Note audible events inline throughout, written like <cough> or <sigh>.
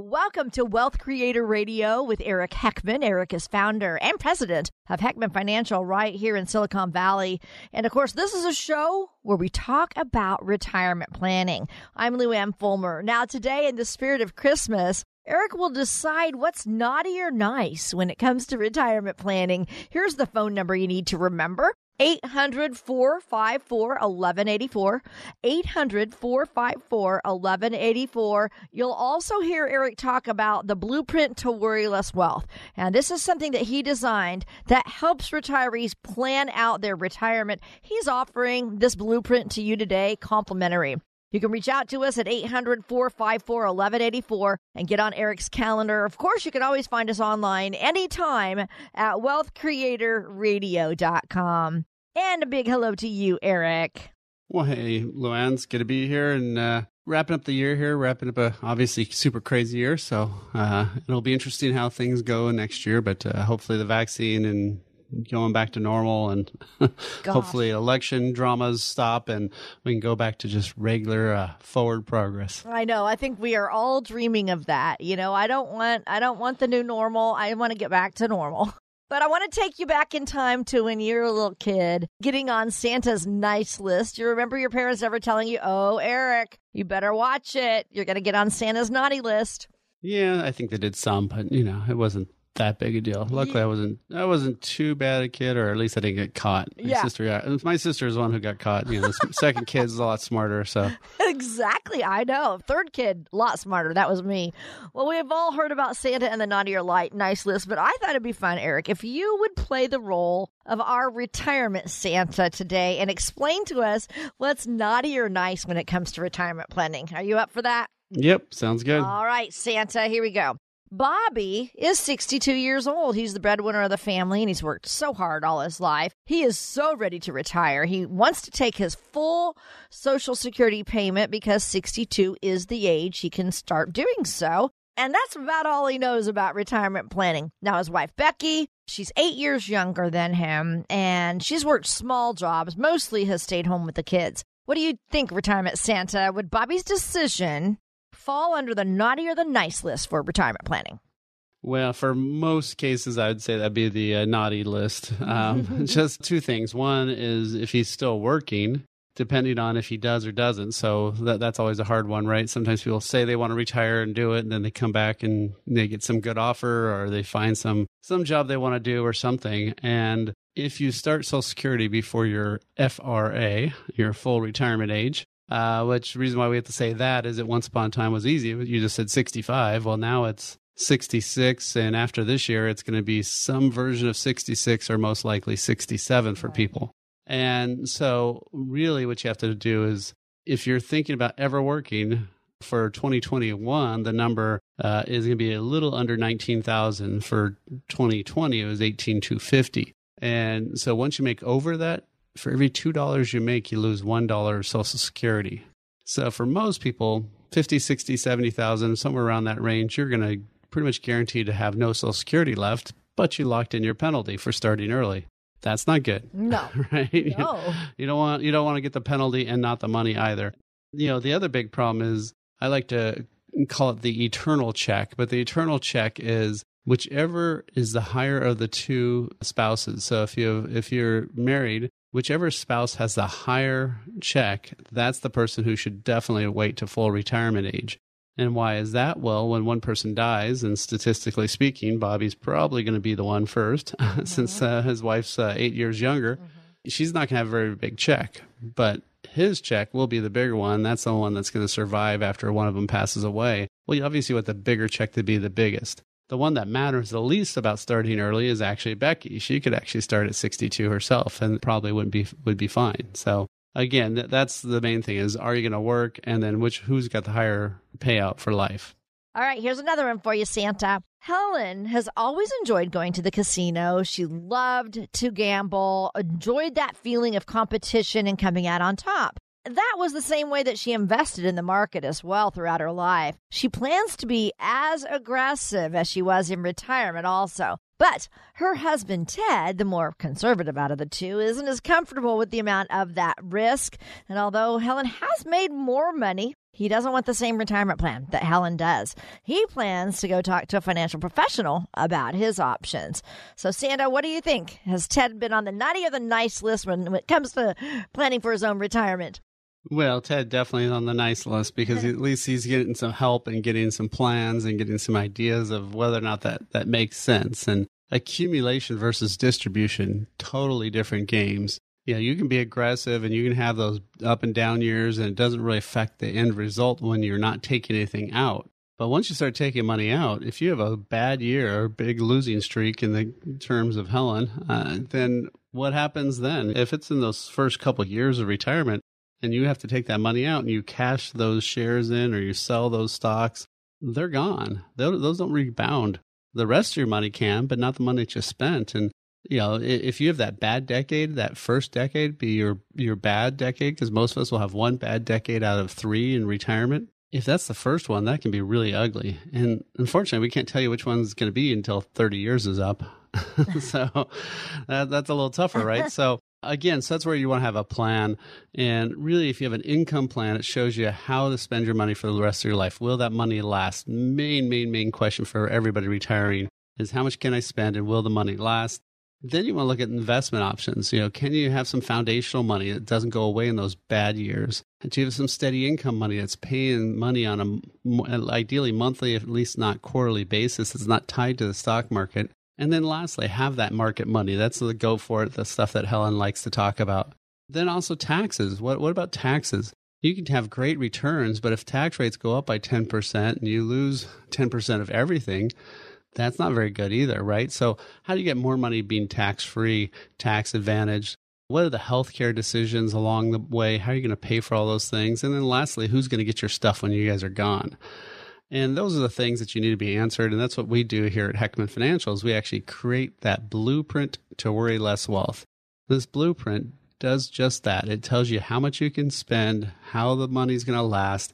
Welcome to Wealth Creator Radio with Eric Heckman. Eric is founder and president of Heckman Financial right here in Silicon Valley. And of course, this is a show where we talk about retirement planning. I'm Lou Ann Fulmer. Now, today, in the spirit of Christmas, Eric will decide what's naughty or nice when it comes to retirement planning. Here's the phone number you need to remember 800 454 1184. 800 454 1184. You'll also hear Eric talk about the blueprint to worry less wealth. And this is something that he designed that helps retirees plan out their retirement. He's offering this blueprint to you today complimentary. You can reach out to us at 800 454 1184 and get on Eric's calendar. Of course, you can always find us online anytime at wealthcreatorradio.com. And a big hello to you, Eric. Well, hey, Lou Ann's good to be here and uh, wrapping up the year here, wrapping up a obviously super crazy year. So uh, it'll be interesting how things go next year, but uh, hopefully the vaccine and going back to normal and <laughs> hopefully election dramas stop and we can go back to just regular uh, forward progress. I know. I think we are all dreaming of that you know? I don't want i don't want the new normal. I want to get back to normal <laughs> But I want to take you back in time to when you were a little kid, getting on Santa's nice list. You remember your parents ever telling you, oh, Eric, you better watch it. You're going to get on Santa's naughty list. Yeah, I think they did some, but you know, it wasn't that big a deal. Luckily, I wasn't. I wasn't too bad a kid, or at least I didn't get caught. My Yeah. sister got. My sister is the one who got caught. You know, the <laughs> second kid's a lot smarter. So <laughs> exactly. I know. Third kid, a lot smarter. That was me. Well, we have all heard about Santa and the naughty or light nice list, but I thought it'd be fun, Eric, if you would play the role of our retirement Santa today and explain to us what's naughty or nice when it comes to retirement planning. Are you up for that? yep, sounds good. All right, Santa, here we go. Bobby is 62 years old. He's the breadwinner of the family and he's worked so hard all his life. He is so ready to retire. He wants to take his full Social Security payment because 62 is the age he can start doing so. And that's about all he knows about retirement planning. Now, his wife, Becky, she's eight years younger than him and she's worked small jobs, mostly has stayed home with the kids. What do you think, Retirement Santa? Would Bobby's decision fall under the naughty or the nice list for retirement planning? Well, for most cases, I'd say that'd be the uh, naughty list. Um, <laughs> just two things. One is if he's still working, depending on if he does or doesn't. So that, that's always a hard one, right? Sometimes people say they want to retire and do it, and then they come back and they get some good offer or they find some some job they want to do or something. And if you start Social Security before your FRA, your full retirement age, uh, which reason why we have to say that is that once upon a time was easy. You just said 65. Well, now it's 66. And after this year, it's going to be some version of 66 or most likely 67 for people. And so, really, what you have to do is if you're thinking about ever working for 2021, the number uh, is going to be a little under 19,000. For 2020, it was 18,250. And so, once you make over that, for every $2 you make, you lose $1 of Social Security. So for most people, 50, 60, 70,000, somewhere around that range, you're going to pretty much guarantee to have no Social Security left, but you locked in your penalty for starting early. That's not good. No. <laughs> right? No. You don't want you don't want to get the penalty and not the money either. You know, the other big problem is I like to call it the eternal check, but the eternal check is whichever is the higher of the two spouses. So if you if you're married, whichever spouse has the higher check, that's the person who should definitely wait to full retirement age. And why is that? Well, when one person dies, and statistically speaking, Bobby's probably going to be the one first, <laughs> since uh, his wife's uh, eight years younger. She's not going to have a very big check, but his check will be the bigger one. That's the one that's going to survive after one of them passes away. Well, you obviously want the bigger check to be the biggest. The one that matters the least about starting early is actually Becky. She could actually start at 62 herself and probably wouldn't be would be fine. So again, th- that's the main thing is are you going to work and then which who's got the higher payout for life? All right, here's another one for you, Santa. Helen has always enjoyed going to the casino. She loved to gamble, enjoyed that feeling of competition and coming out on top. That was the same way that she invested in the market as well throughout her life. She plans to be as aggressive as she was in retirement, also. But her husband, Ted, the more conservative out of the two, isn't as comfortable with the amount of that risk. And although Helen has made more money, he doesn't want the same retirement plan that Helen does. He plans to go talk to a financial professional about his options. So, Santa, what do you think? Has Ted been on the naughty or the nice list when it comes to planning for his own retirement? Well, Ted definitely is on the nice list because at least he's getting some help and getting some plans and getting some ideas of whether or not that, that makes sense. And accumulation versus distribution, totally different games. You know, you can be aggressive and you can have those up and down years, and it doesn't really affect the end result when you're not taking anything out. But once you start taking money out, if you have a bad year or big losing streak in the terms of Helen, uh, then what happens then? If it's in those first couple years of retirement, and you have to take that money out and you cash those shares in or you sell those stocks, they're gone. Those don't rebound. The rest of your money can, but not the money that you spent. And you know, if you have that bad decade, that first decade be your your bad decade, because most of us will have one bad decade out of three in retirement. If that's the first one, that can be really ugly. And unfortunately, we can't tell you which one's going to be until 30 years is up. <laughs> so that, that's a little tougher, right? So again, so that's where you want to have a plan. And really, if you have an income plan, it shows you how to spend your money for the rest of your life. Will that money last? Main, main, main question for everybody retiring is how much can I spend and will the money last? Then you want to look at investment options. You know, can you have some foundational money that doesn't go away in those bad years? Do you have some steady income money that's paying money on a ideally monthly, at least not quarterly basis? It's not tied to the stock market. And then lastly, have that market money. That's the go for it, the stuff that Helen likes to talk about. Then also taxes. What, what about taxes? You can have great returns, but if tax rates go up by 10% and you lose 10% of everything, that's not very good either, right? So, how do you get more money being tax free, tax advantaged? What are the healthcare decisions along the way? How are you going to pay for all those things? And then lastly, who's going to get your stuff when you guys are gone? And those are the things that you need to be answered. And that's what we do here at Heckman Financials. We actually create that blueprint to worry less wealth. This blueprint does just that. It tells you how much you can spend, how the money's going to last,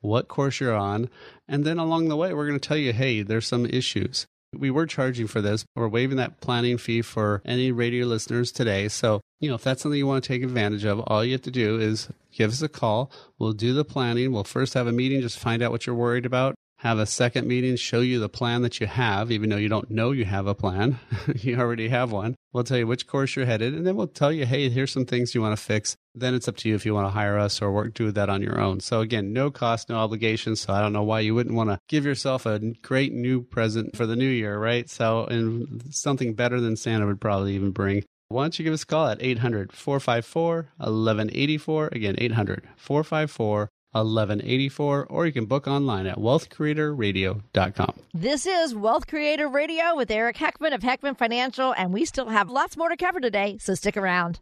what course you're on. And then along the way, we're going to tell you, hey, there's some issues. We were charging for this. We're waiving that planning fee for any radio listeners today. So, you know, if that's something you want to take advantage of, all you have to do is give us a call. We'll do the planning. We'll first have a meeting, just find out what you're worried about. Have a second meeting, show you the plan that you have, even though you don't know you have a plan. <laughs> you already have one. We'll tell you which course you're headed, and then we'll tell you, hey, here's some things you want to fix. Then it's up to you if you want to hire us or work do that on your own. So again, no cost, no obligation. So I don't know why you wouldn't want to give yourself a great new present for the new year, right? So and something better than Santa would probably even bring why don't you give us a call at 800 454 1184? Again, 800 454 1184, or you can book online at wealthcreatorradio.com. This is Wealth Creator Radio with Eric Heckman of Heckman Financial, and we still have lots more to cover today, so stick around.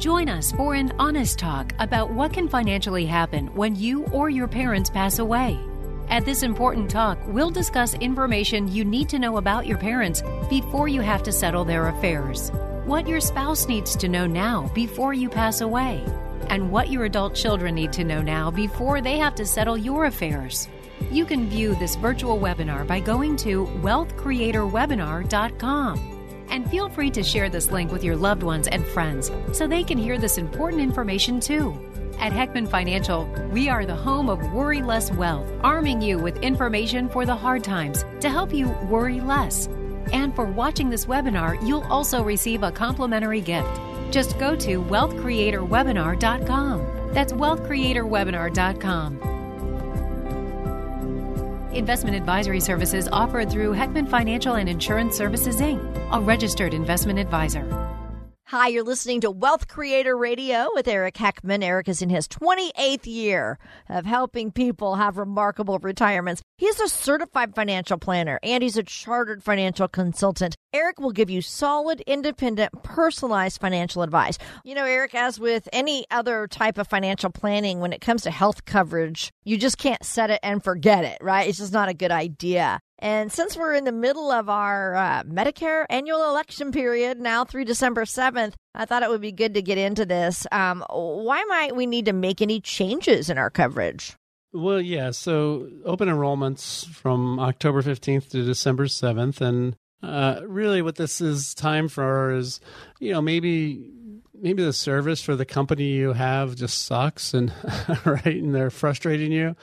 Join us for an honest talk about what can financially happen when you or your parents pass away. At this important talk, we'll discuss information you need to know about your parents before you have to settle their affairs, what your spouse needs to know now before you pass away, and what your adult children need to know now before they have to settle your affairs. You can view this virtual webinar by going to wealthcreatorwebinar.com. And feel free to share this link with your loved ones and friends so they can hear this important information too. At Heckman Financial, we are the home of Worry Less Wealth, arming you with information for the hard times to help you worry less. And for watching this webinar, you'll also receive a complimentary gift. Just go to wealthcreatorwebinar.com. That's wealthcreatorwebinar.com. Investment advisory services offered through Heckman Financial and Insurance Services, Inc., a registered investment advisor. Hi, you're listening to Wealth Creator Radio with Eric Heckman. Eric is in his 28th year of helping people have remarkable retirements. He's a certified financial planner and he's a chartered financial consultant. Eric will give you solid, independent, personalized financial advice. You know, Eric, as with any other type of financial planning, when it comes to health coverage, you just can't set it and forget it, right? It's just not a good idea. And since we're in the middle of our uh, Medicare annual election period now through December 7th, I thought it would be good to get into this. Um, why might we need to make any changes in our coverage? Well, yeah. So open enrollments from October 15th to December 7th. And uh, really, what this is time for is, you know, maybe maybe the service for the company you have just sucks and <laughs> right and they're frustrating you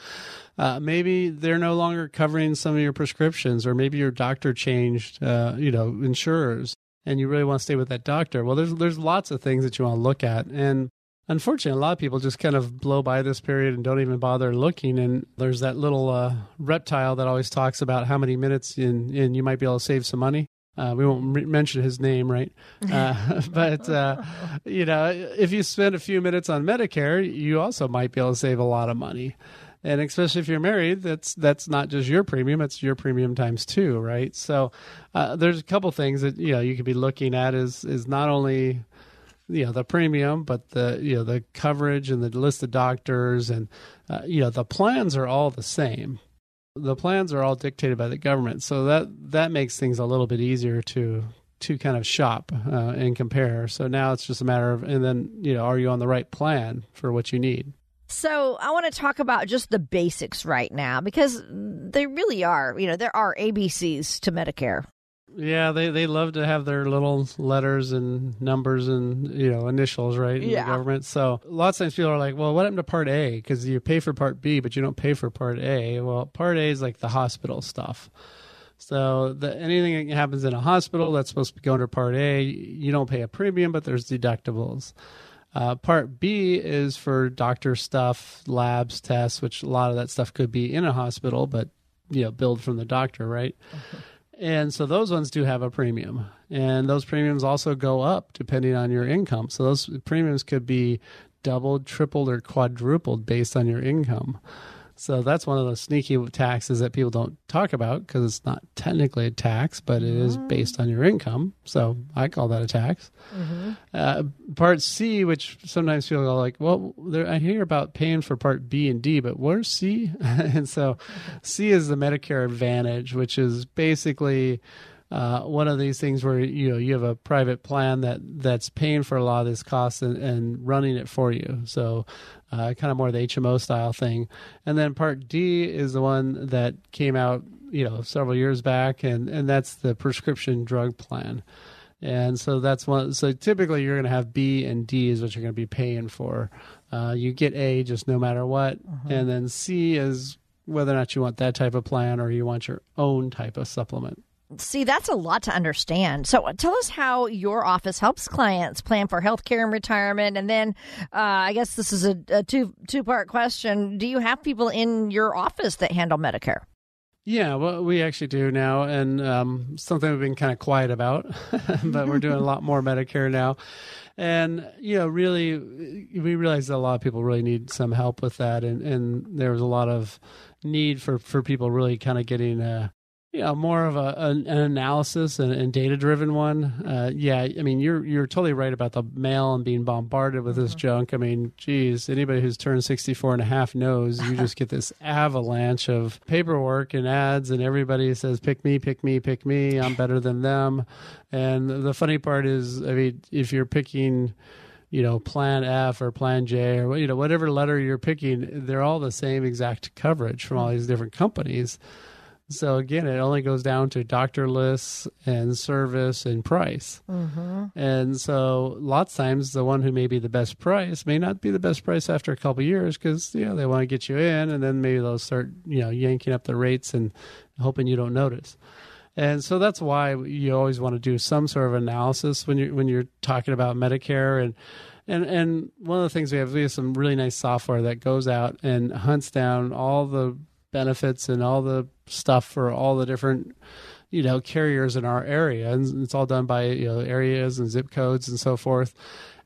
uh, maybe they're no longer covering some of your prescriptions, or maybe your doctor changed, uh, you know, insurers, and you really want to stay with that doctor. Well, there's there's lots of things that you want to look at, and unfortunately, a lot of people just kind of blow by this period and don't even bother looking. And there's that little uh, reptile that always talks about how many minutes in, in you might be able to save some money. Uh, we won't re- mention his name, right? Uh, <laughs> but uh, you know, if you spend a few minutes on Medicare, you also might be able to save a lot of money. And especially if you're married that's that's not just your premium it's your premium times two right? So uh, there's a couple things that you know you could be looking at is is not only you know the premium but the you know the coverage and the list of doctors and uh, you know the plans are all the same the plans are all dictated by the government so that that makes things a little bit easier to to kind of shop uh, and compare so now it's just a matter of and then you know are you on the right plan for what you need so I want to talk about just the basics right now because they really are. You know, there are ABCs to Medicare. Yeah, they, they love to have their little letters and numbers and you know initials right in yeah. the government. So lots of times people are like, "Well, what happened to Part A? Because you pay for Part B, but you don't pay for Part A." Well, Part A is like the hospital stuff. So the, anything that happens in a hospital that's supposed to go under Part A, you don't pay a premium, but there's deductibles. Uh, part B is for doctor stuff, labs, tests, which a lot of that stuff could be in a hospital, but you know, billed from the doctor, right? Okay. And so those ones do have a premium. And those premiums also go up depending on your income. So those premiums could be doubled, tripled, or quadrupled based on your income. So that's one of those sneaky taxes that people don't talk about because it's not technically a tax, but it is mm-hmm. based on your income. So I call that a tax. Mm-hmm. Uh, part C, which sometimes people go like, well, there, I hear about paying for Part B and D, but where's C? <laughs> and so C is the Medicare Advantage, which is basically uh, one of these things where you know you have a private plan that that's paying for a lot of this cost and, and running it for you. So uh, kind of more the HMO style thing. And then Part D is the one that came out you know several years back, and and that's the prescription drug plan. And so that's one. So typically, you're going to have B and D is what you're going to be paying for. Uh, you get A just no matter what, uh-huh. and then C is whether or not you want that type of plan or you want your own type of supplement. See, that's a lot to understand. So, uh, tell us how your office helps clients plan for healthcare and retirement. And then, uh, I guess this is a, a two two part question. Do you have people in your office that handle Medicare? Yeah, well, we actually do now, and um, something we've been kind of quiet about, <laughs> but we're doing a lot more Medicare now. And you know, really, we realize that a lot of people really need some help with that, and and there was a lot of need for for people really kind of getting a you know more of a an, an analysis and, and data driven one. Uh, yeah i mean you're you're totally right about the mail and being bombarded with this mm-hmm. junk. I mean geez anybody who's turned 64 and a half knows you just get this <laughs> avalanche of paperwork and ads and everybody says pick me pick me pick me. I'm better than them. And the funny part is i mean if you're picking you know plan f or plan j or you know whatever letter you're picking they're all the same exact coverage from all these different companies so again, it only goes down to doctor lists and service and price. Mm-hmm. And so lots of times the one who may be the best price may not be the best price after a couple years because you know they want to get you in, and then maybe they'll start you know yanking up the rates and hoping you don't notice. And so that's why you always want to do some sort of analysis when you when you're talking about Medicare and and and one of the things we have we have some really nice software that goes out and hunts down all the benefits and all the stuff for all the different you know carriers in our area, and it's all done by you know areas and zip codes and so forth.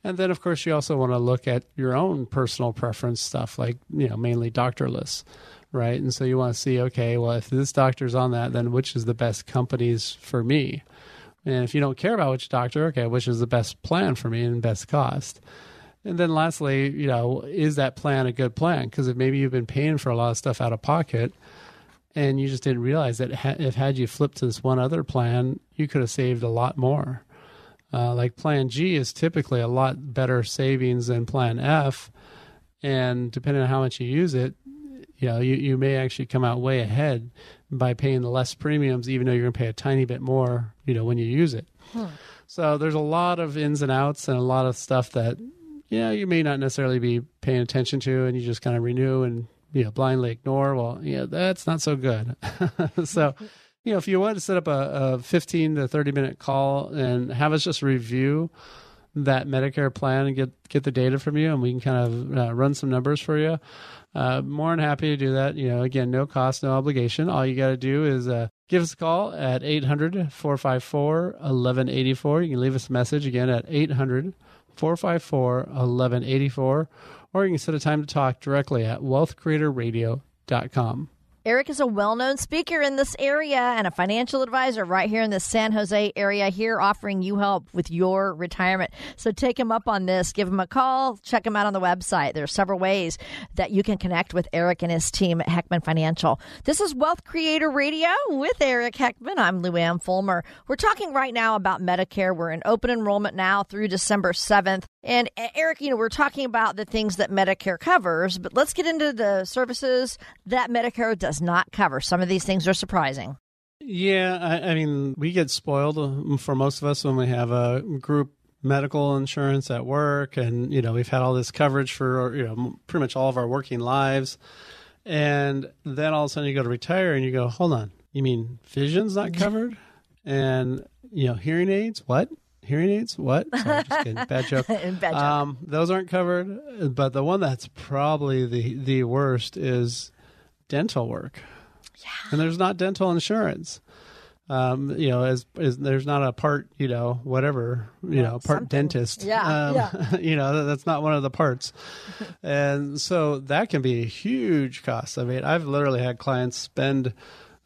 And then, of course, you also want to look at your own personal preference stuff, like you know mainly doctorless, right? And so you want to see, okay, well, if this doctor's on that, then which is the best companies for me? And if you don't care about which doctor, okay, which is the best plan for me and best cost? And then lastly, you know, is that plan a good plan? Because if maybe you've been paying for a lot of stuff out of pocket and you just didn't realize that if had you flipped to this one other plan, you could have saved a lot more. Uh, like Plan G is typically a lot better savings than Plan F, and depending on how much you use it, you know, you, you may actually come out way ahead by paying the less premiums, even though you're going to pay a tiny bit more, you know, when you use it. Hmm. So there's a lot of ins and outs and a lot of stuff that, you know, you may not necessarily be paying attention to, and you just kind of renew and you know blindly ignore. Well, yeah, that's not so good. <laughs> so. You know, if you want to set up a, a 15 to 30 minute call and have us just review that Medicare plan and get get the data from you, and we can kind of uh, run some numbers for you. Uh, more than happy to do that. You know, again, no cost, no obligation. All you got to do is uh, give us a call at 800 454 1184. You can leave us a message again at 800 454 1184, or you can set a time to talk directly at wealthcreatorradio.com. Eric is a well known speaker in this area and a financial advisor right here in the San Jose area, here offering you help with your retirement. So take him up on this, give him a call, check him out on the website. There are several ways that you can connect with Eric and his team at Heckman Financial. This is Wealth Creator Radio with Eric Heckman. I'm Lou Ann Fulmer. We're talking right now about Medicare. We're in open enrollment now through December 7th. And Eric, you know, we're talking about the things that Medicare covers, but let's get into the services that Medicare does not cover. Some of these things are surprising. Yeah, I, I mean, we get spoiled um, for most of us when we have a group medical insurance at work, and you know, we've had all this coverage for you know pretty much all of our working lives, and then all of a sudden you go to retire and you go, hold on, you mean vision's not covered, <laughs> and you know, hearing aids, what? Hearing aids. What? Sorry, just kidding. <laughs> Bad joke. Bad joke. Um, those aren't covered, but the one that's probably the the worst is dental work. Yeah. And there's not dental insurance. Um, you know, as, as, there's not a part, you know, whatever, you know, part Something. dentist. Yeah, um, yeah. <laughs> you know, that's not one of the parts. <laughs> and so that can be a huge cost. I mean, I've literally had clients spend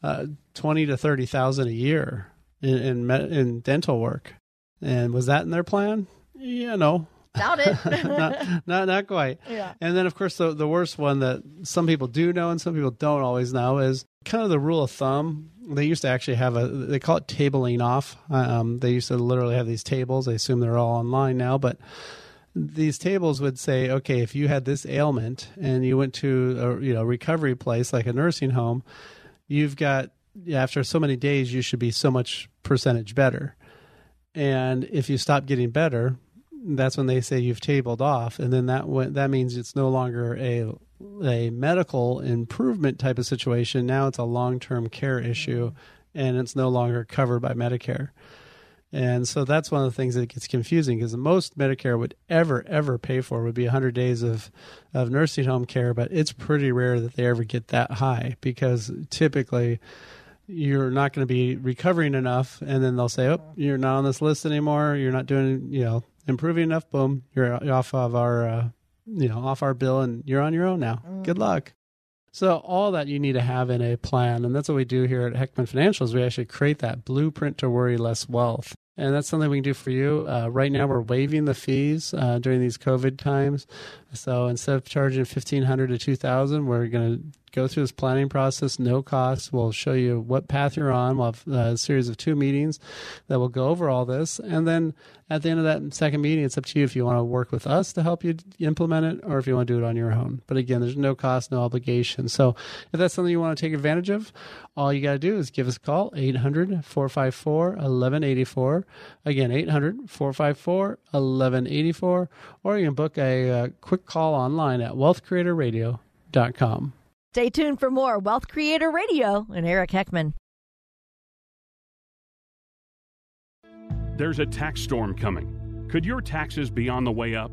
uh, twenty to thirty thousand a year in in, in dental work and was that in their plan? Yeah, no. Doubt it. <laughs> not, not, not quite. Yeah. And then, of course, the the worst one that some people do know and some people don't always know is kind of the rule of thumb. They used to actually have a they call it tabling off. Um, they used to literally have these tables. I assume they're all online now, but these tables would say, okay, if you had this ailment and you went to a you know recovery place like a nursing home, you've got after so many days you should be so much percentage better. And if you stop getting better, that's when they say you've tabled off, and then that that means it's no longer a a medical improvement type of situation. Now it's a long term care issue, and it's no longer covered by Medicare. And so that's one of the things that gets confusing because the most Medicare would ever, ever pay for would be 100 days of, of nursing home care, but it's pretty rare that they ever get that high because typically you're not going to be recovering enough and then they'll say oh you're not on this list anymore you're not doing you know improving enough boom you're off of our uh, you know off our bill and you're on your own now mm. good luck so all that you need to have in a plan and that's what we do here at heckman financials we actually create that blueprint to worry less wealth and that's something we can do for you. Uh, right now, we're waiving the fees uh, during these COVID times. So instead of charging fifteen hundred to two thousand, we're going to go through this planning process, no cost. We'll show you what path you're on. We'll have a series of two meetings that will go over all this. And then at the end of that second meeting, it's up to you if you want to work with us to help you implement it or if you want to do it on your own. But again, there's no cost, no obligation. So if that's something you want to take advantage of, all you got to do is give us a call, 800 454 1184. Again, 800 454 1184. Or you can book a, a uh, quick call online at wealthcreatorradio.com. Stay tuned for more Wealth Creator Radio and Eric Heckman. There's a tax storm coming. Could your taxes be on the way up?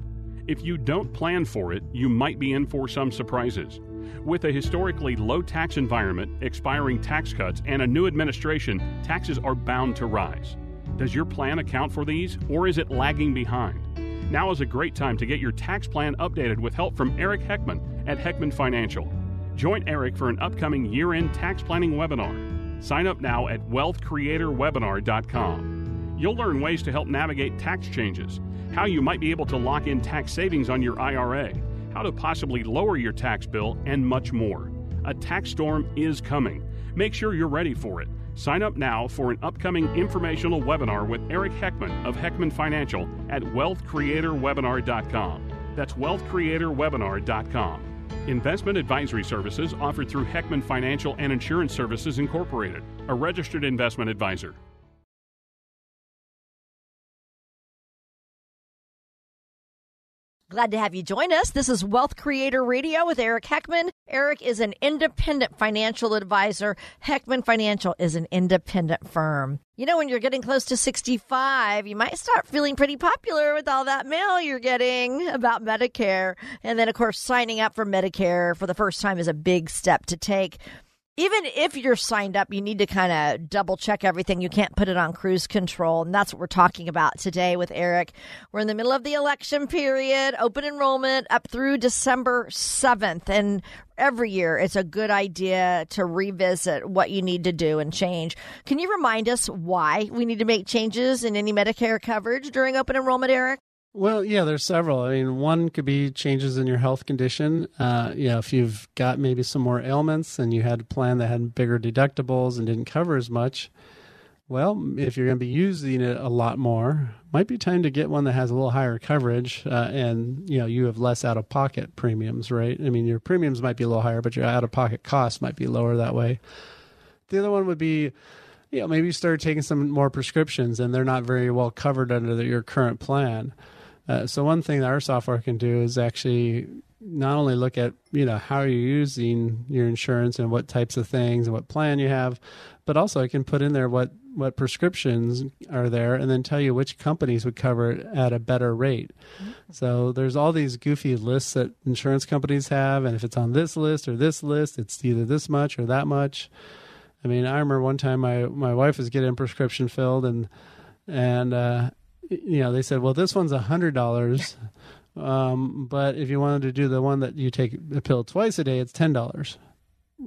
If you don't plan for it, you might be in for some surprises. With a historically low tax environment, expiring tax cuts, and a new administration, taxes are bound to rise. Does your plan account for these, or is it lagging behind? Now is a great time to get your tax plan updated with help from Eric Heckman at Heckman Financial. Join Eric for an upcoming year end tax planning webinar. Sign up now at wealthcreatorwebinar.com. You'll learn ways to help navigate tax changes, how you might be able to lock in tax savings on your IRA, how to possibly lower your tax bill, and much more. A tax storm is coming. Make sure you're ready for it. Sign up now for an upcoming informational webinar with Eric Heckman of Heckman Financial at wealthcreatorwebinar.com. That's wealthcreatorwebinar.com. Investment advisory services offered through Heckman Financial and Insurance Services Incorporated, a registered investment advisor. Glad to have you join us. This is Wealth Creator Radio with Eric Heckman. Eric is an independent financial advisor. Heckman Financial is an independent firm. You know, when you're getting close to 65, you might start feeling pretty popular with all that mail you're getting about Medicare. And then, of course, signing up for Medicare for the first time is a big step to take even if you're signed up, you need to kind of double check everything. You can't put it on cruise control. And that's what we're talking about today with Eric. We're in the middle of the election period, open enrollment up through December 7th. And every year it's a good idea to revisit what you need to do and change. Can you remind us why we need to make changes in any Medicare coverage during open enrollment, Eric? Well, yeah, there's several. I mean, one could be changes in your health condition. Uh, you know, if you've got maybe some more ailments and you had a plan that had bigger deductibles and didn't cover as much, well, if you're going to be using it a lot more, might be time to get one that has a little higher coverage, uh, and you know you have less out of pocket premiums, right? I mean, your premiums might be a little higher, but your out of pocket costs might be lower that way. The other one would be you know, maybe you start taking some more prescriptions and they're not very well covered under the, your current plan. Uh, so one thing that our software can do is actually not only look at you know how you're using your insurance and what types of things and what plan you have, but also it can put in there what what prescriptions are there and then tell you which companies would cover it at a better rate. Mm-hmm. So there's all these goofy lists that insurance companies have, and if it's on this list or this list, it's either this much or that much. I mean, I remember one time my my wife was getting a prescription filled and and uh, you know, they said, well, this one's a hundred dollars, um, but if you wanted to do the one that you take the pill twice a day, it's ten dollars.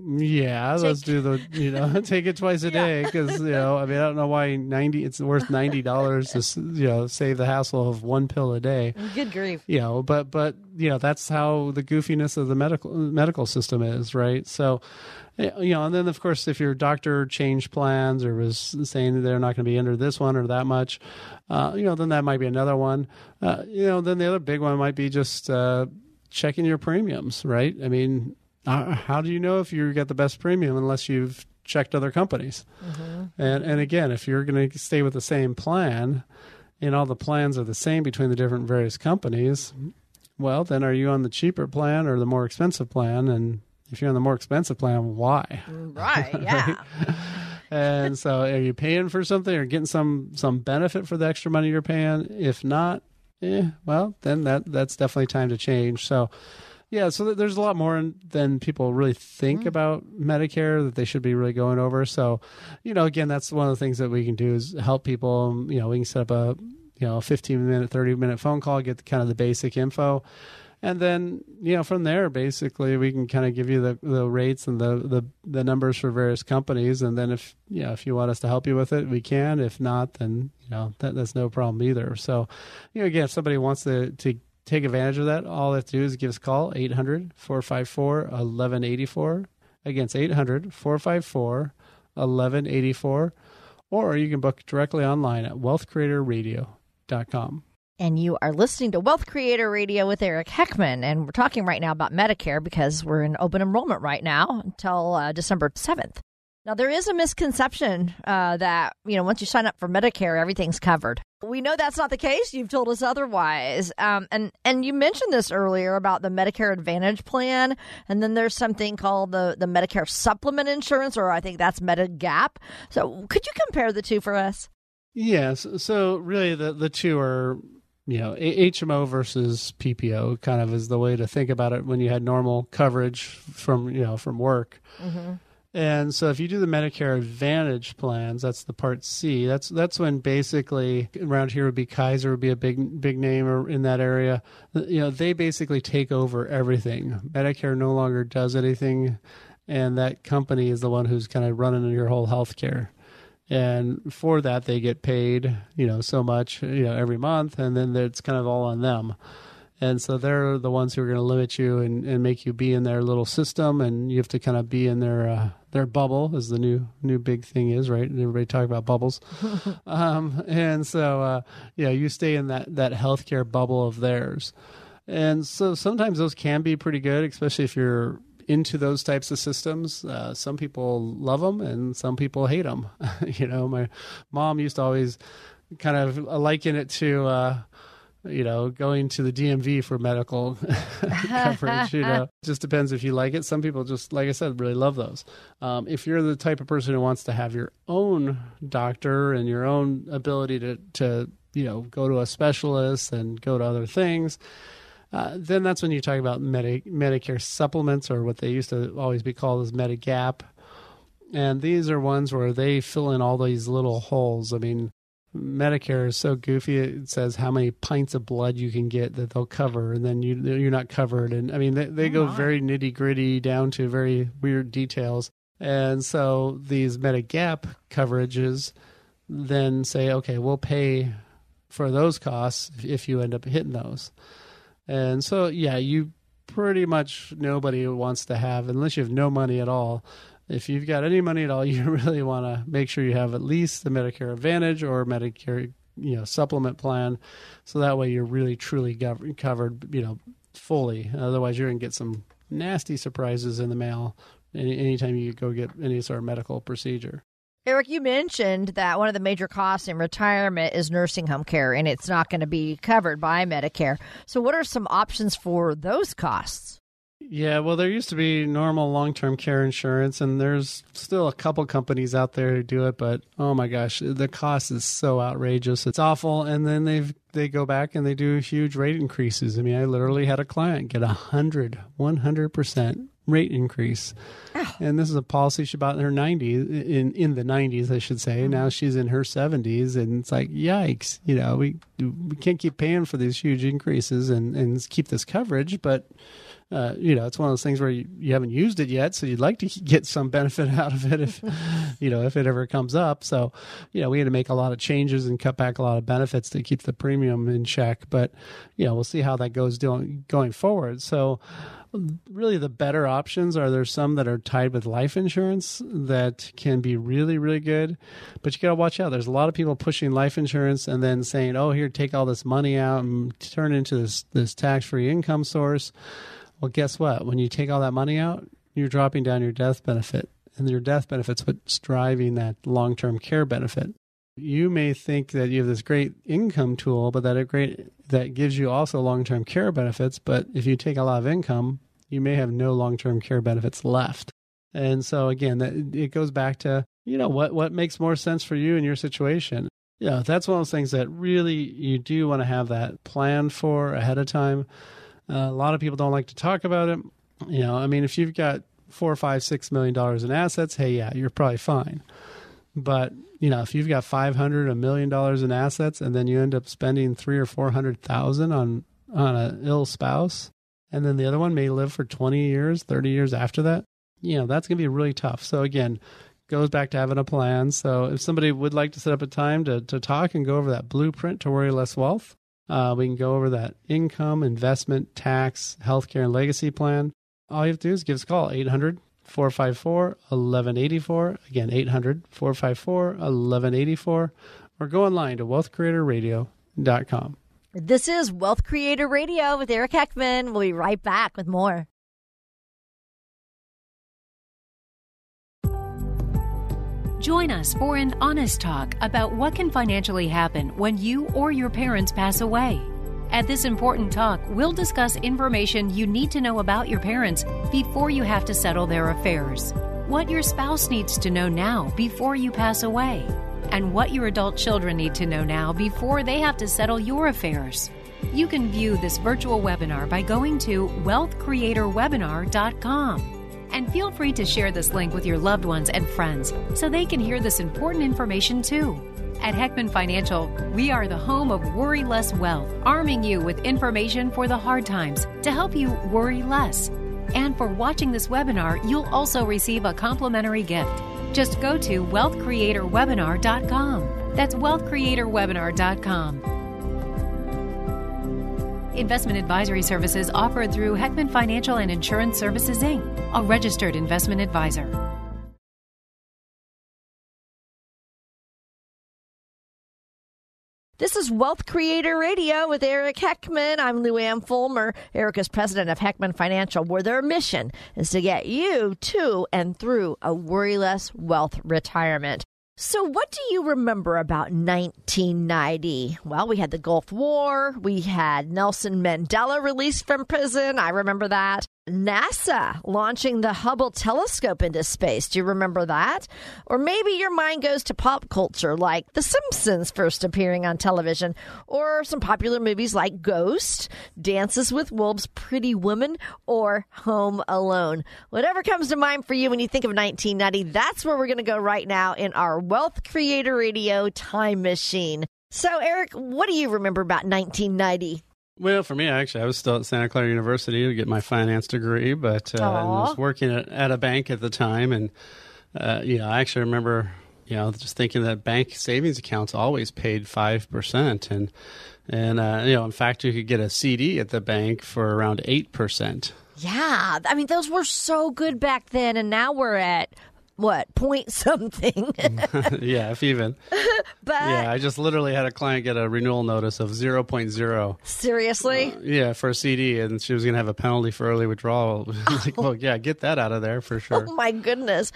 Yeah, take, let's do the you know <laughs> take it twice a yeah. day because you know I mean I don't know why ninety it's worth ninety dollars to you know save the hassle of one pill a day. Good grief. You know, but but you know that's how the goofiness of the medical medical system is, right? So you know, and then of course, if your doctor changed plans or was saying they're not going to be under this one or that much, uh, you know, then that might be another one. Uh, you know, then the other big one might be just uh, checking your premiums, right? I mean, uh, how do you know if you get the best premium unless you've checked other companies? Mm-hmm. And and again, if you're going to stay with the same plan, and all the plans are the same between the different various companies, well, then are you on the cheaper plan or the more expensive plan? And if you're on the more expensive plan, why? <laughs> Right. Yeah. right? and so, are you paying for something or getting some some benefit for the extra money you're paying? If not, eh, well, then that that's definitely time to change. So, yeah, so there's a lot more than people really think mm-hmm. about Medicare that they should be really going over. So, you know, again, that's one of the things that we can do is help people. You know, we can set up a you know a 15 minute, 30 minute phone call, get the, kind of the basic info and then you know from there basically we can kind of give you the, the rates and the, the the numbers for various companies and then if you know if you want us to help you with it we can if not then you know that, that's no problem either so you know again if somebody wants to to take advantage of that all they have to do is give us a call 800-454-1184 again it's 800-454-1184 or you can book directly online at wealthcreatorradio.com and you are listening to Wealth Creator Radio with Eric Heckman. And we're talking right now about Medicare because we're in open enrollment right now until uh, December 7th. Now, there is a misconception uh, that, you know, once you sign up for Medicare, everything's covered. We know that's not the case. You've told us otherwise. Um, and, and you mentioned this earlier about the Medicare Advantage plan. And then there's something called the, the Medicare Supplement Insurance, or I think that's Medigap. So could you compare the two for us? Yes. So really, the, the two are you know, HMO versus PPO kind of is the way to think about it when you had normal coverage from, you know, from work. Mm-hmm. And so if you do the Medicare Advantage plans, that's the Part C. That's that's when basically around here would be Kaiser would be a big big name in that area. You know, they basically take over everything. Medicare no longer does anything, and that company is the one who's kind of running your whole health care. And for that, they get paid, you know, so much, you know, every month, and then it's kind of all on them and so they're the ones who are going to limit you and, and make you be in their little system and you have to kind of be in their uh, their bubble as the new new big thing is right? And everybody talk about bubbles. <laughs> Um, and so uh, yeah you stay in that that healthcare bubble of theirs. And so sometimes those can be pretty good especially if you're into those types of systems. Uh, some people love them and some people hate them <laughs> you know my mom used to always kind of liken it to uh, you know, going to the DMV for medical <laughs> coverage. You know, <laughs> just depends if you like it. Some people just, like I said, really love those. Um, if you're the type of person who wants to have your own doctor and your own ability to, to you know, go to a specialist and go to other things. Uh, then that's when you talk about Medi- Medicare supplements, or what they used to always be called as Medigap. And these are ones where they fill in all these little holes. I mean, Medicare is so goofy. It says how many pints of blood you can get that they'll cover, and then you you're not covered. And I mean, they, they oh go very nitty gritty down to very weird details. And so these Medigap coverages then say, okay, we'll pay for those costs if you end up hitting those. And so, yeah, you pretty much nobody wants to have, unless you have no money at all, if you've got any money at all, <laughs> you really want to make sure you have at least the Medicare Advantage or Medicare you know supplement plan, so that way you're really truly gov- covered you know fully. Otherwise, you're gonna get some nasty surprises in the mail any, anytime you go get any sort of medical procedure. Eric, you mentioned that one of the major costs in retirement is nursing home care, and it's not going to be covered by Medicare. So, what are some options for those costs? Yeah, well, there used to be normal long term care insurance, and there's still a couple companies out there who do it, but oh my gosh, the cost is so outrageous. It's awful. And then they've they go back and they do huge rate increases. I mean, I literally had a client get a hundred, one hundred percent rate increase. Oh. And this is a policy she bought in her 90s, in, in the 90s, I should say. Mm-hmm. Now she's in her 70s, and it's like, yikes, you know, we, we can't keep paying for these huge increases and, and keep this coverage, but uh, you know, it's one of those things where you, you haven't used it yet, so you'd like to <laughs> get some benefit out of it if, <laughs> you know, if it ever comes up. So, you know, we had to make a lot of changes and cut back a lot of benefits to keep the premium in check. But, you know, we'll see how that goes doing, going forward. So, really the better options are there's some that are tied with life insurance that can be really really good but you got to watch out there's a lot of people pushing life insurance and then saying oh here take all this money out and turn it into this this tax-free income source well, guess what? When you take all that money out, you're dropping down your death benefit. And your death benefit's what's driving that long term care benefit. You may think that you have this great income tool, but that a great that gives you also long term care benefits. But if you take a lot of income, you may have no long term care benefits left. And so again, that it goes back to you know what what makes more sense for you in your situation. Yeah, that's one of those things that really you do want to have that planned for ahead of time. Uh, a lot of people don't like to talk about it. You know, I mean, if you've got four, five, six million dollars in assets, hey, yeah, you're probably fine. But you know, if you've got five hundred, a million dollars in assets, and then you end up spending three or four hundred thousand on on an ill spouse, and then the other one may live for twenty years, thirty years after that, you know, that's going to be really tough. So again, goes back to having a plan. So if somebody would like to set up a time to to talk and go over that blueprint to worry less wealth, uh, we can go over that income, investment, tax, healthcare, and legacy plan. All you have to do is give us a call, 800 454 1184. Again, 800 454 1184. Or go online to wealthcreatorradio.com. This is Wealth Creator Radio with Eric Heckman. We'll be right back with more. Join us for an honest talk about what can financially happen when you or your parents pass away. At this important talk, we'll discuss information you need to know about your parents before you have to settle their affairs, what your spouse needs to know now before you pass away, and what your adult children need to know now before they have to settle your affairs. You can view this virtual webinar by going to wealthcreatorwebinar.com. And feel free to share this link with your loved ones and friends so they can hear this important information too. At Heckman Financial, we are the home of Worry Less Wealth, arming you with information for the hard times to help you worry less. And for watching this webinar, you'll also receive a complimentary gift. Just go to wealthcreatorwebinar.com. That's wealthcreatorwebinar.com. Investment advisory services offered through Heckman Financial and Insurance Services, Inc., a registered investment advisor. This is Wealth Creator Radio with Eric Heckman. I'm Lou Ann Fulmer. Eric is president of Heckman Financial, where their mission is to get you to and through a worryless wealth retirement. So, what do you remember about 1990? Well, we had the Gulf War. We had Nelson Mandela released from prison. I remember that. NASA launching the Hubble telescope into space. Do you remember that? Or maybe your mind goes to pop culture like The Simpsons first appearing on television, or some popular movies like Ghost, Dances with Wolves, Pretty Woman, or Home Alone. Whatever comes to mind for you when you think of 1990, that's where we're going to go right now in our Wealth Creator Radio time machine. So, Eric, what do you remember about 1990? Well, for me, actually, I was still at Santa Clara University to get my finance degree, but uh, I was working at, at, a bank at the time, and uh, you know, I actually remember, you know, just thinking that bank savings accounts always paid five percent, and and uh, you know, in fact, you could get a CD at the bank for around eight percent. Yeah, I mean, those were so good back then, and now we're at what point something. <laughs> yeah, if even. <laughs> but yeah, I just literally had a client get a renewal notice of 0.0. Seriously? Uh, yeah, for a CD, and she was going to have a penalty for early withdrawal. <laughs> like, well, yeah, get that out of there for sure. Oh my goodness.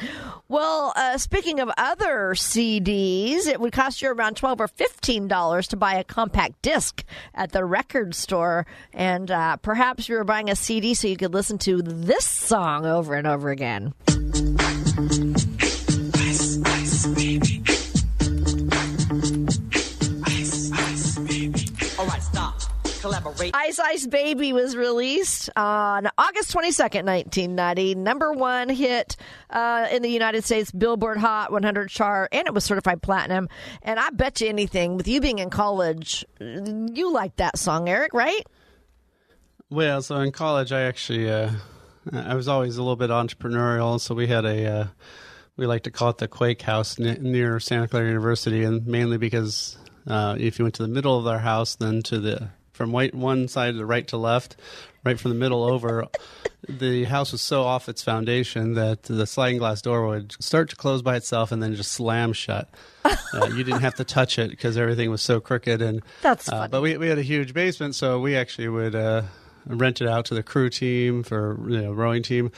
Well, uh, speaking of other CDs, it would cost you around twelve or fifteen dollars to buy a compact disc at the record store, and uh, perhaps you were buying a CD so you could listen to this song over and over again. Ice, ice, baby. Ice, ice, baby. All right, stop. Collaborate. Ice Ice Baby was released on August 22nd, 1990. Number one hit uh, in the United States Billboard Hot 100 chart, and it was certified platinum. And I bet you anything, with you being in college, you liked that song, Eric, right? Well, so in college, I actually. Uh I was always a little bit entrepreneurial, so we had a uh, we like to call it the Quake House n- near Santa Clara University, and mainly because uh, if you went to the middle of our house, then to the from right, one side to right to left, right from the middle over, the house was so off its foundation that the sliding glass door would start to close by itself and then just slam shut. <laughs> Uh, you didn't have to touch it because everything was so crooked and that's. Uh, but we we had a huge basement, so we actually would uh, rent it out to the crew team for you know rowing team,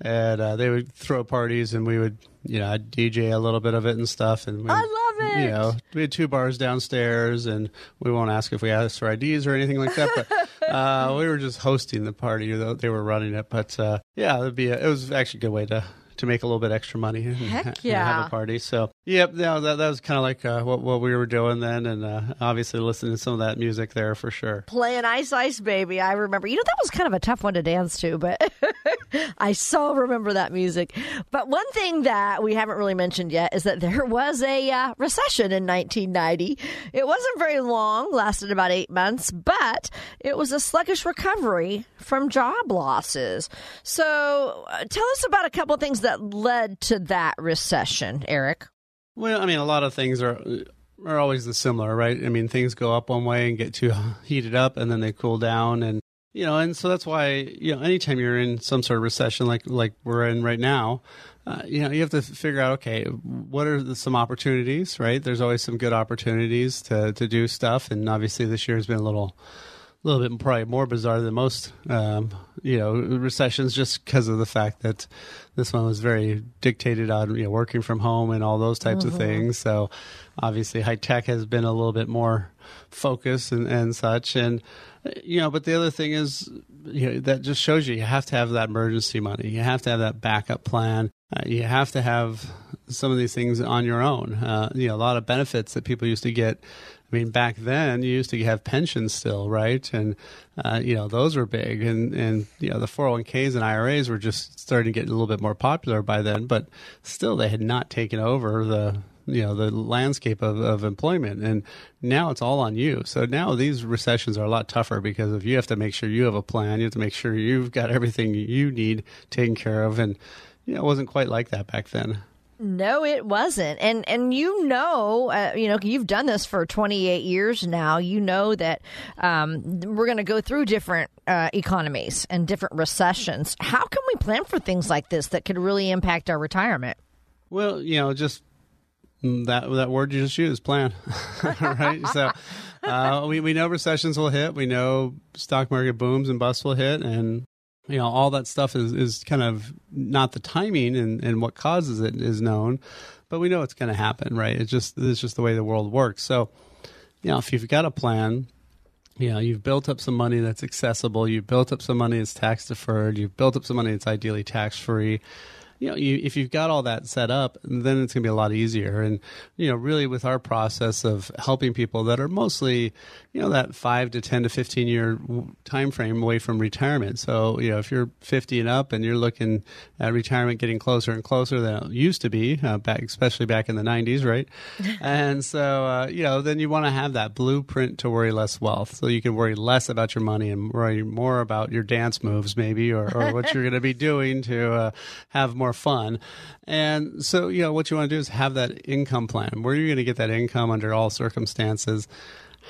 and uh, they would throw parties and we would you know I'd DJ a little bit of it and stuff. And we, I love it. You know, we had two bars downstairs, and we won't ask if we asked for IDs or anything like that, but <laughs> uh, we were just hosting the party. though They were running it, but uh, yeah, it'd be a, it was actually a good way to to make a little bit extra money and, Heck yeah. and have a party. So, yep, that, that, that was kind of like uh, what, what we were doing then, and uh, obviously listening to some of that music there for sure. Playing Ice Ice Baby, I remember. You know, that was kind of a tough one to dance to, but <laughs> I so remember that music. But one thing that we haven't really mentioned yet is that there was a uh, recession in 1990. It wasn't very long, lasted about eight months, but it was a sluggish recovery from job losses. So, uh, tell us about a couple of things that led to that recession, Eric. Well, I mean, a lot of things are are always the similar, right? I mean, things go up one way and get too heated up, and then they cool down, and you know, and so that's why you know, anytime you're in some sort of recession like like we're in right now, uh, you know, you have to figure out, okay, what are the, some opportunities, right? There's always some good opportunities to to do stuff, and obviously this year has been a little a little bit probably more bizarre than most, um, you know, recessions, just because of the fact that this one was very dictated on you know working from home and all those types mm-hmm. of things. So obviously, high tech has been a little bit more focused and, and such. And you know, but the other thing is, you know, that just shows you you have to have that emergency money. You have to have that backup plan. Uh, you have to have some of these things on your own. Uh, you know, a lot of benefits that people used to get I mean, back then you used to have pensions still, right? And uh, you know those were big, and and you know the 401ks and IRAs were just starting to get a little bit more popular by then, but still they had not taken over the you know the landscape of, of employment and now it's all on you so now these recessions are a lot tougher because if you have to make sure you have a plan you have to make sure you've got everything you need taken care of and you know, it wasn't quite like that back then no, it wasn't. And and you know, uh, you know, you've done this for 28 years now. You know that um, we're going to go through different uh, economies and different recessions. How can we plan for things like this that could really impact our retirement? Well, you know, just that that word you just used, plan, <laughs> right? so uh, we we know recessions will hit. We know stock market booms and busts will hit, and you know all that stuff is, is kind of not the timing and, and what causes it is known but we know it's going to happen right it's just it's just the way the world works so you know if you've got a plan you know you've built up some money that's accessible you've built up some money that's tax deferred you've built up some money that's ideally tax free you know, you, if you've got all that set up, then it's going to be a lot easier. And you know, really, with our process of helping people that are mostly, you know, that five to ten to fifteen year time frame away from retirement. So you know, if you're 50 and up and you're looking at retirement getting closer and closer than it used to be, uh, back especially back in the 90s, right? <laughs> and so uh, you know, then you want to have that blueprint to worry less wealth, so you can worry less about your money and worry more about your dance moves, maybe, or, or what you're going to be doing to uh, have more more fun. And so, you know, what you want to do is have that income plan. Where are you going to get that income under all circumstances?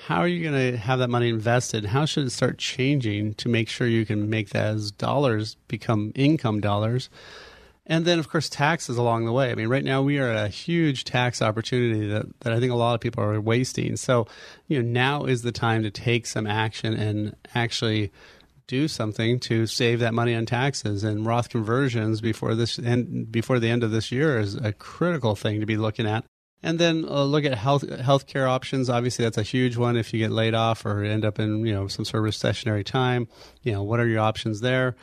How are you going to have that money invested? How should it start changing to make sure you can make those dollars become income dollars? And then, of course, taxes along the way. I mean, right now we are at a huge tax opportunity that, that I think a lot of people are wasting. So, you know, now is the time to take some action and actually do something to save that money on taxes. And Roth conversions before this and before the end of this year is a critical thing to be looking at. And then uh, look at health healthcare options. Obviously, that's a huge one. If you get laid off or end up in you know some sort of recessionary time, you know what are your options there?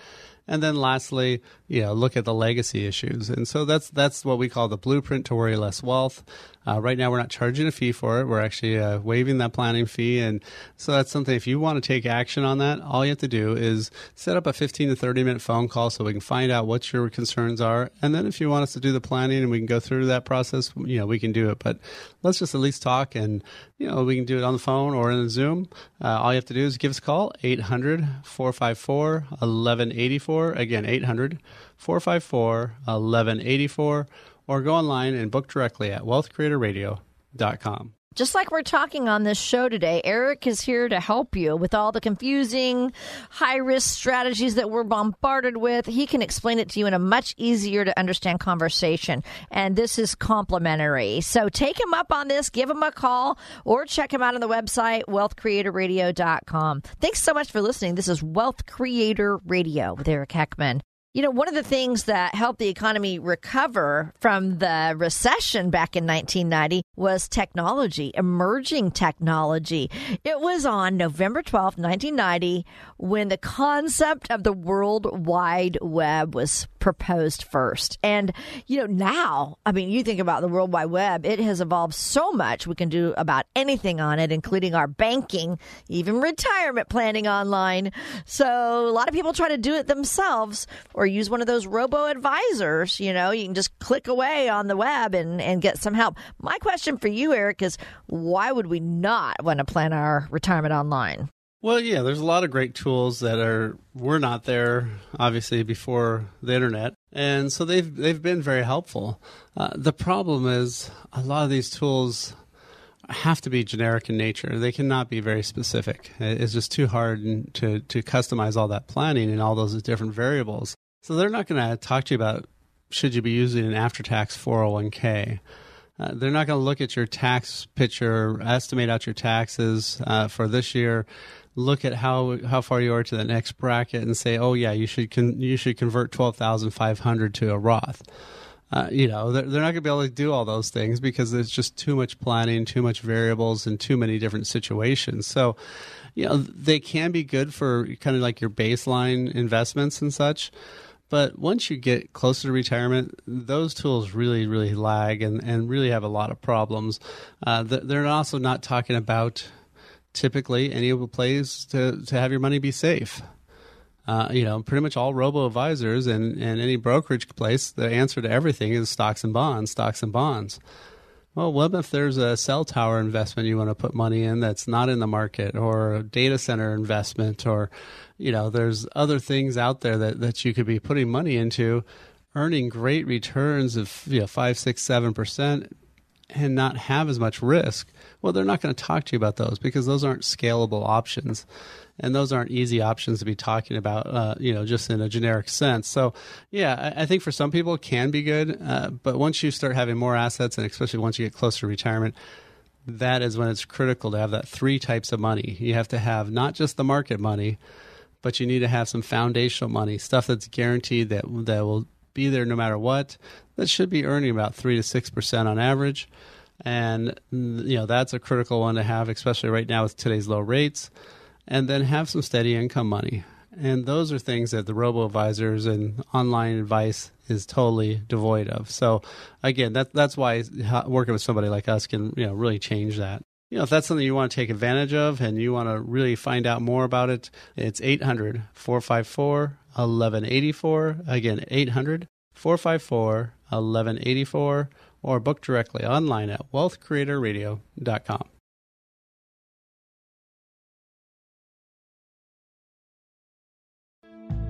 And then lastly, you know, look at the legacy issues. And so that's that's what we call the blueprint to worry less wealth. Uh, right now, we're not charging a fee for it. We're actually uh, waiving that planning fee. And so that's something, if you want to take action on that, all you have to do is set up a 15 to 30 minute phone call so we can find out what your concerns are. And then if you want us to do the planning and we can go through that process, you know, we can do it. But let's just at least talk and, you know, we can do it on the phone or in a Zoom. Uh, all you have to do is give us a call, 800 454 1184. Again, 800 454 1184 or go online and book directly at wealthcreatorradio.com. Just like we're talking on this show today, Eric is here to help you with all the confusing, high risk strategies that we're bombarded with. He can explain it to you in a much easier to understand conversation. And this is complimentary. So take him up on this, give him a call, or check him out on the website, wealthcreatorradio.com. Thanks so much for listening. This is Wealth Creator Radio with Eric Heckman. You know, one of the things that helped the economy recover from the recession back in 1990 was technology, emerging technology. It was on November 12, 1990, when the concept of the World Wide Web was proposed first. And, you know, now, I mean, you think about the World Wide Web, it has evolved so much. We can do about anything on it, including our banking, even retirement planning online. So a lot of people try to do it themselves or use one of those robo advisors. You know, you can just click away on the web and, and get some help. My question for you, Eric, is why would we not want to plan our retirement online? Well, yeah, there's a lot of great tools that are were not there obviously before the internet, and so they've they've been very helpful. Uh, the problem is a lot of these tools have to be generic in nature. They cannot be very specific. It's just too hard to to customize all that planning and all those different variables. So they're not going to talk to you about should you be using an after tax 401k. Uh, they're not going to look at your tax picture, estimate out your taxes uh, for this year, look at how how far you are to the next bracket, and say, "Oh yeah, you should con- you should convert twelve thousand five hundred to a Roth." Uh, you know, they're, they're not going to be able to do all those things because there's just too much planning, too much variables, and too many different situations. So, you know, they can be good for kind of like your baseline investments and such But once you get closer to retirement, those tools really, really lag and, and really have a lot of problems. Uh, they're also not talking about typically any of the plays to, to have your money be safe. Uh, you know, pretty much all robo advisors and, and any brokerage place, the answer to everything is stocks and bonds, stocks and bonds. Well, what if there's a cell tower investment you want to put money in that's not in the market, or a data center investment, or you know, there's other things out there that, that you could be putting money into, earning great returns of you know five, six, seven percent, and not have as much risk. Well, they're not going to talk to you about those because those aren't scalable options, and those aren't easy options to be talking about. Uh, you know, just in a generic sense. So, yeah, I, I think for some people it can be good, uh, but once you start having more assets, and especially once you get closer to retirement, that is when it's critical to have that three types of money. You have to have not just the market money, but you need to have some foundational money, stuff that's guaranteed that that will be there no matter what. That should be earning about three to six percent on average and you know that's a critical one to have especially right now with today's low rates and then have some steady income money. And those are things that the robo advisors and online advice is totally devoid of. So again that that's why working with somebody like us can you know really change that. You know if that's something you want to take advantage of and you want to really find out more about it it's 800 454 1184 again 800 454 1184 or book directly online at wealthcreatorradio.com.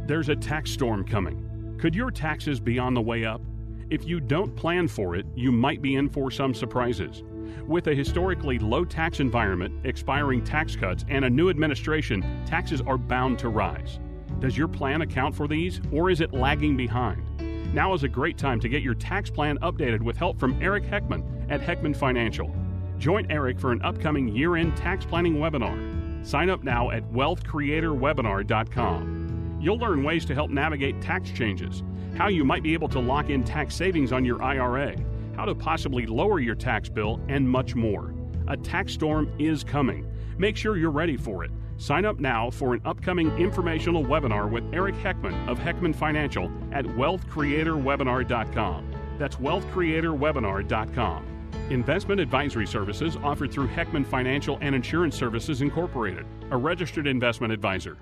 There's a tax storm coming. Could your taxes be on the way up? If you don't plan for it, you might be in for some surprises. With a historically low tax environment, expiring tax cuts, and a new administration, taxes are bound to rise. Does your plan account for these, or is it lagging behind? Now is a great time to get your tax plan updated with help from Eric Heckman at Heckman Financial. Join Eric for an upcoming year end tax planning webinar. Sign up now at wealthcreatorwebinar.com. You'll learn ways to help navigate tax changes, how you might be able to lock in tax savings on your IRA, how to possibly lower your tax bill, and much more. A tax storm is coming. Make sure you're ready for it. Sign up now for an upcoming informational webinar with Eric Heckman of Heckman Financial at wealthcreatorwebinar.com. That's wealthcreatorwebinar.com. Investment advisory services offered through Heckman Financial and Insurance Services Incorporated, a registered investment advisor.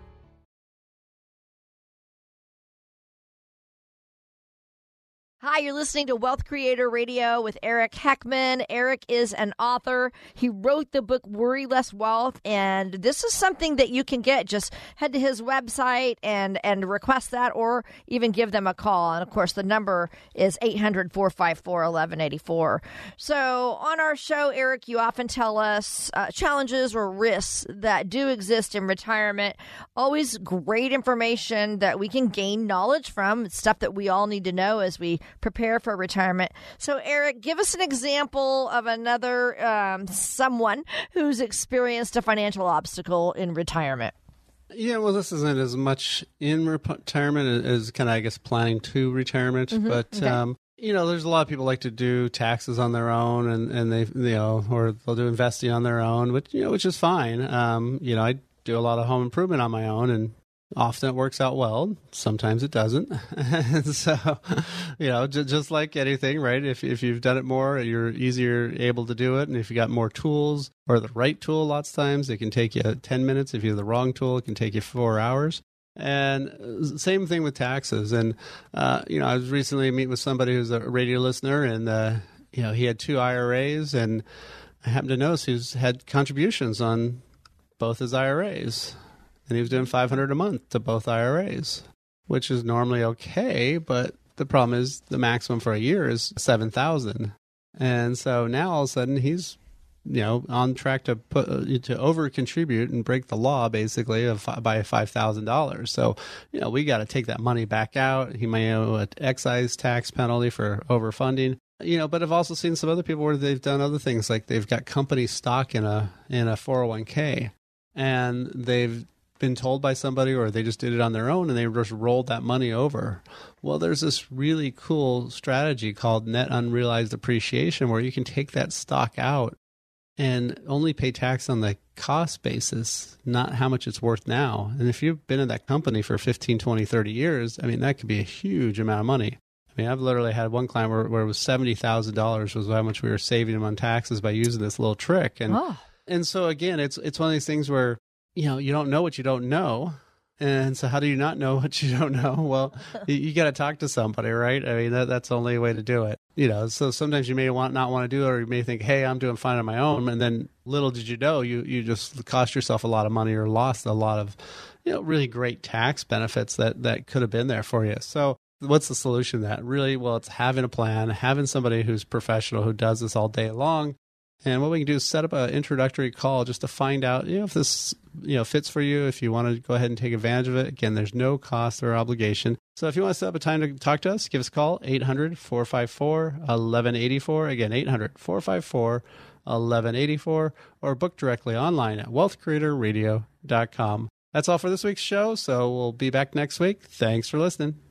Hi, you're listening to Wealth Creator Radio with Eric Heckman. Eric is an author. He wrote the book Worry Less Wealth, and this is something that you can get. Just head to his website and and request that, or even give them a call. And of course, the number is 800 454 1184. So, on our show, Eric, you often tell us uh, challenges or risks that do exist in retirement. Always great information that we can gain knowledge from, stuff that we all need to know as we prepare for retirement. So, Eric, give us an example of another um, someone who's experienced a financial obstacle in retirement. Yeah, well, this isn't as much in retirement as kind of, I guess, planning to retirement, mm-hmm. but. Okay. Um, you know, there's a lot of people like to do taxes on their own, and, and they, you know, or they'll do investing on their own, which you know, which is fine. Um, you know, I do a lot of home improvement on my own, and Often it works out well. Sometimes it doesn't. <laughs> so, you know, j- just like anything, right? If if you've done it more, you're easier able to do it. And if you got more tools or the right tool, lots of times it can take you ten minutes. If you have the wrong tool, it can take you four hours. And uh, same thing with taxes. And uh, you know, I was recently meeting with somebody who's a radio listener, and uh, you know, he had two IRAs, and I happened to notice he's had contributions on both his IRAs and he was doing 500 a month to both IRAs, which is normally okay, but the problem is the maximum for a year is 7,000. And so now all of a sudden he's you know on track to put uh, to over contribute and break the law basically of by five thousand dollars. So you know we got to take that money back out. He may owe an excise tax penalty for overfunding. You know, but I've also seen some other people where they've done other things like they've got company stock in a in a four hundred oh one k, and they've been told by somebody or they just did it on their own and they just rolled that money over. Well, there's this really cool strategy called net unrealized appreciation where you can take that stock out and only pay tax on the cost basis, not how much it's worth now. And if you've been in that company for 15, 20, 30 years, I mean, that could be a huge amount of money. I mean, I've literally had one client where, where it was $70,000 was how much we were saving him on taxes by using this little trick. And, Oh. and so again, it's, it's one of these things where, you know, you don't know what you don't know. And so, how do you not know <laughs> what you don't know? Well, you, you got to talk to somebody, right? I mean, that, that's the only way to do it. You know, so sometimes you may want not want to do it, or you may think, "Hey, I'm doing fine on my own," and then little did you know, you you just cost yourself a lot of money or lost a lot of, you know, really great tax benefits that that could have been there for you. So, what's the solution to that? Really, well, it's having a plan, having somebody who's professional who does this all day long. And what we can do is set up an introductory call just to find out, you know, if this, you know, fits for you. If you want to go ahead and take advantage of it, again, there's no cost or obligation. So if you want to set up a time to talk to us, give us a call 800-454-1184. Again, 800-454-1184 or book directly online at wealthcreatorradio.com. That's all for this week's show. So we'll be back next week. Thanks for listening.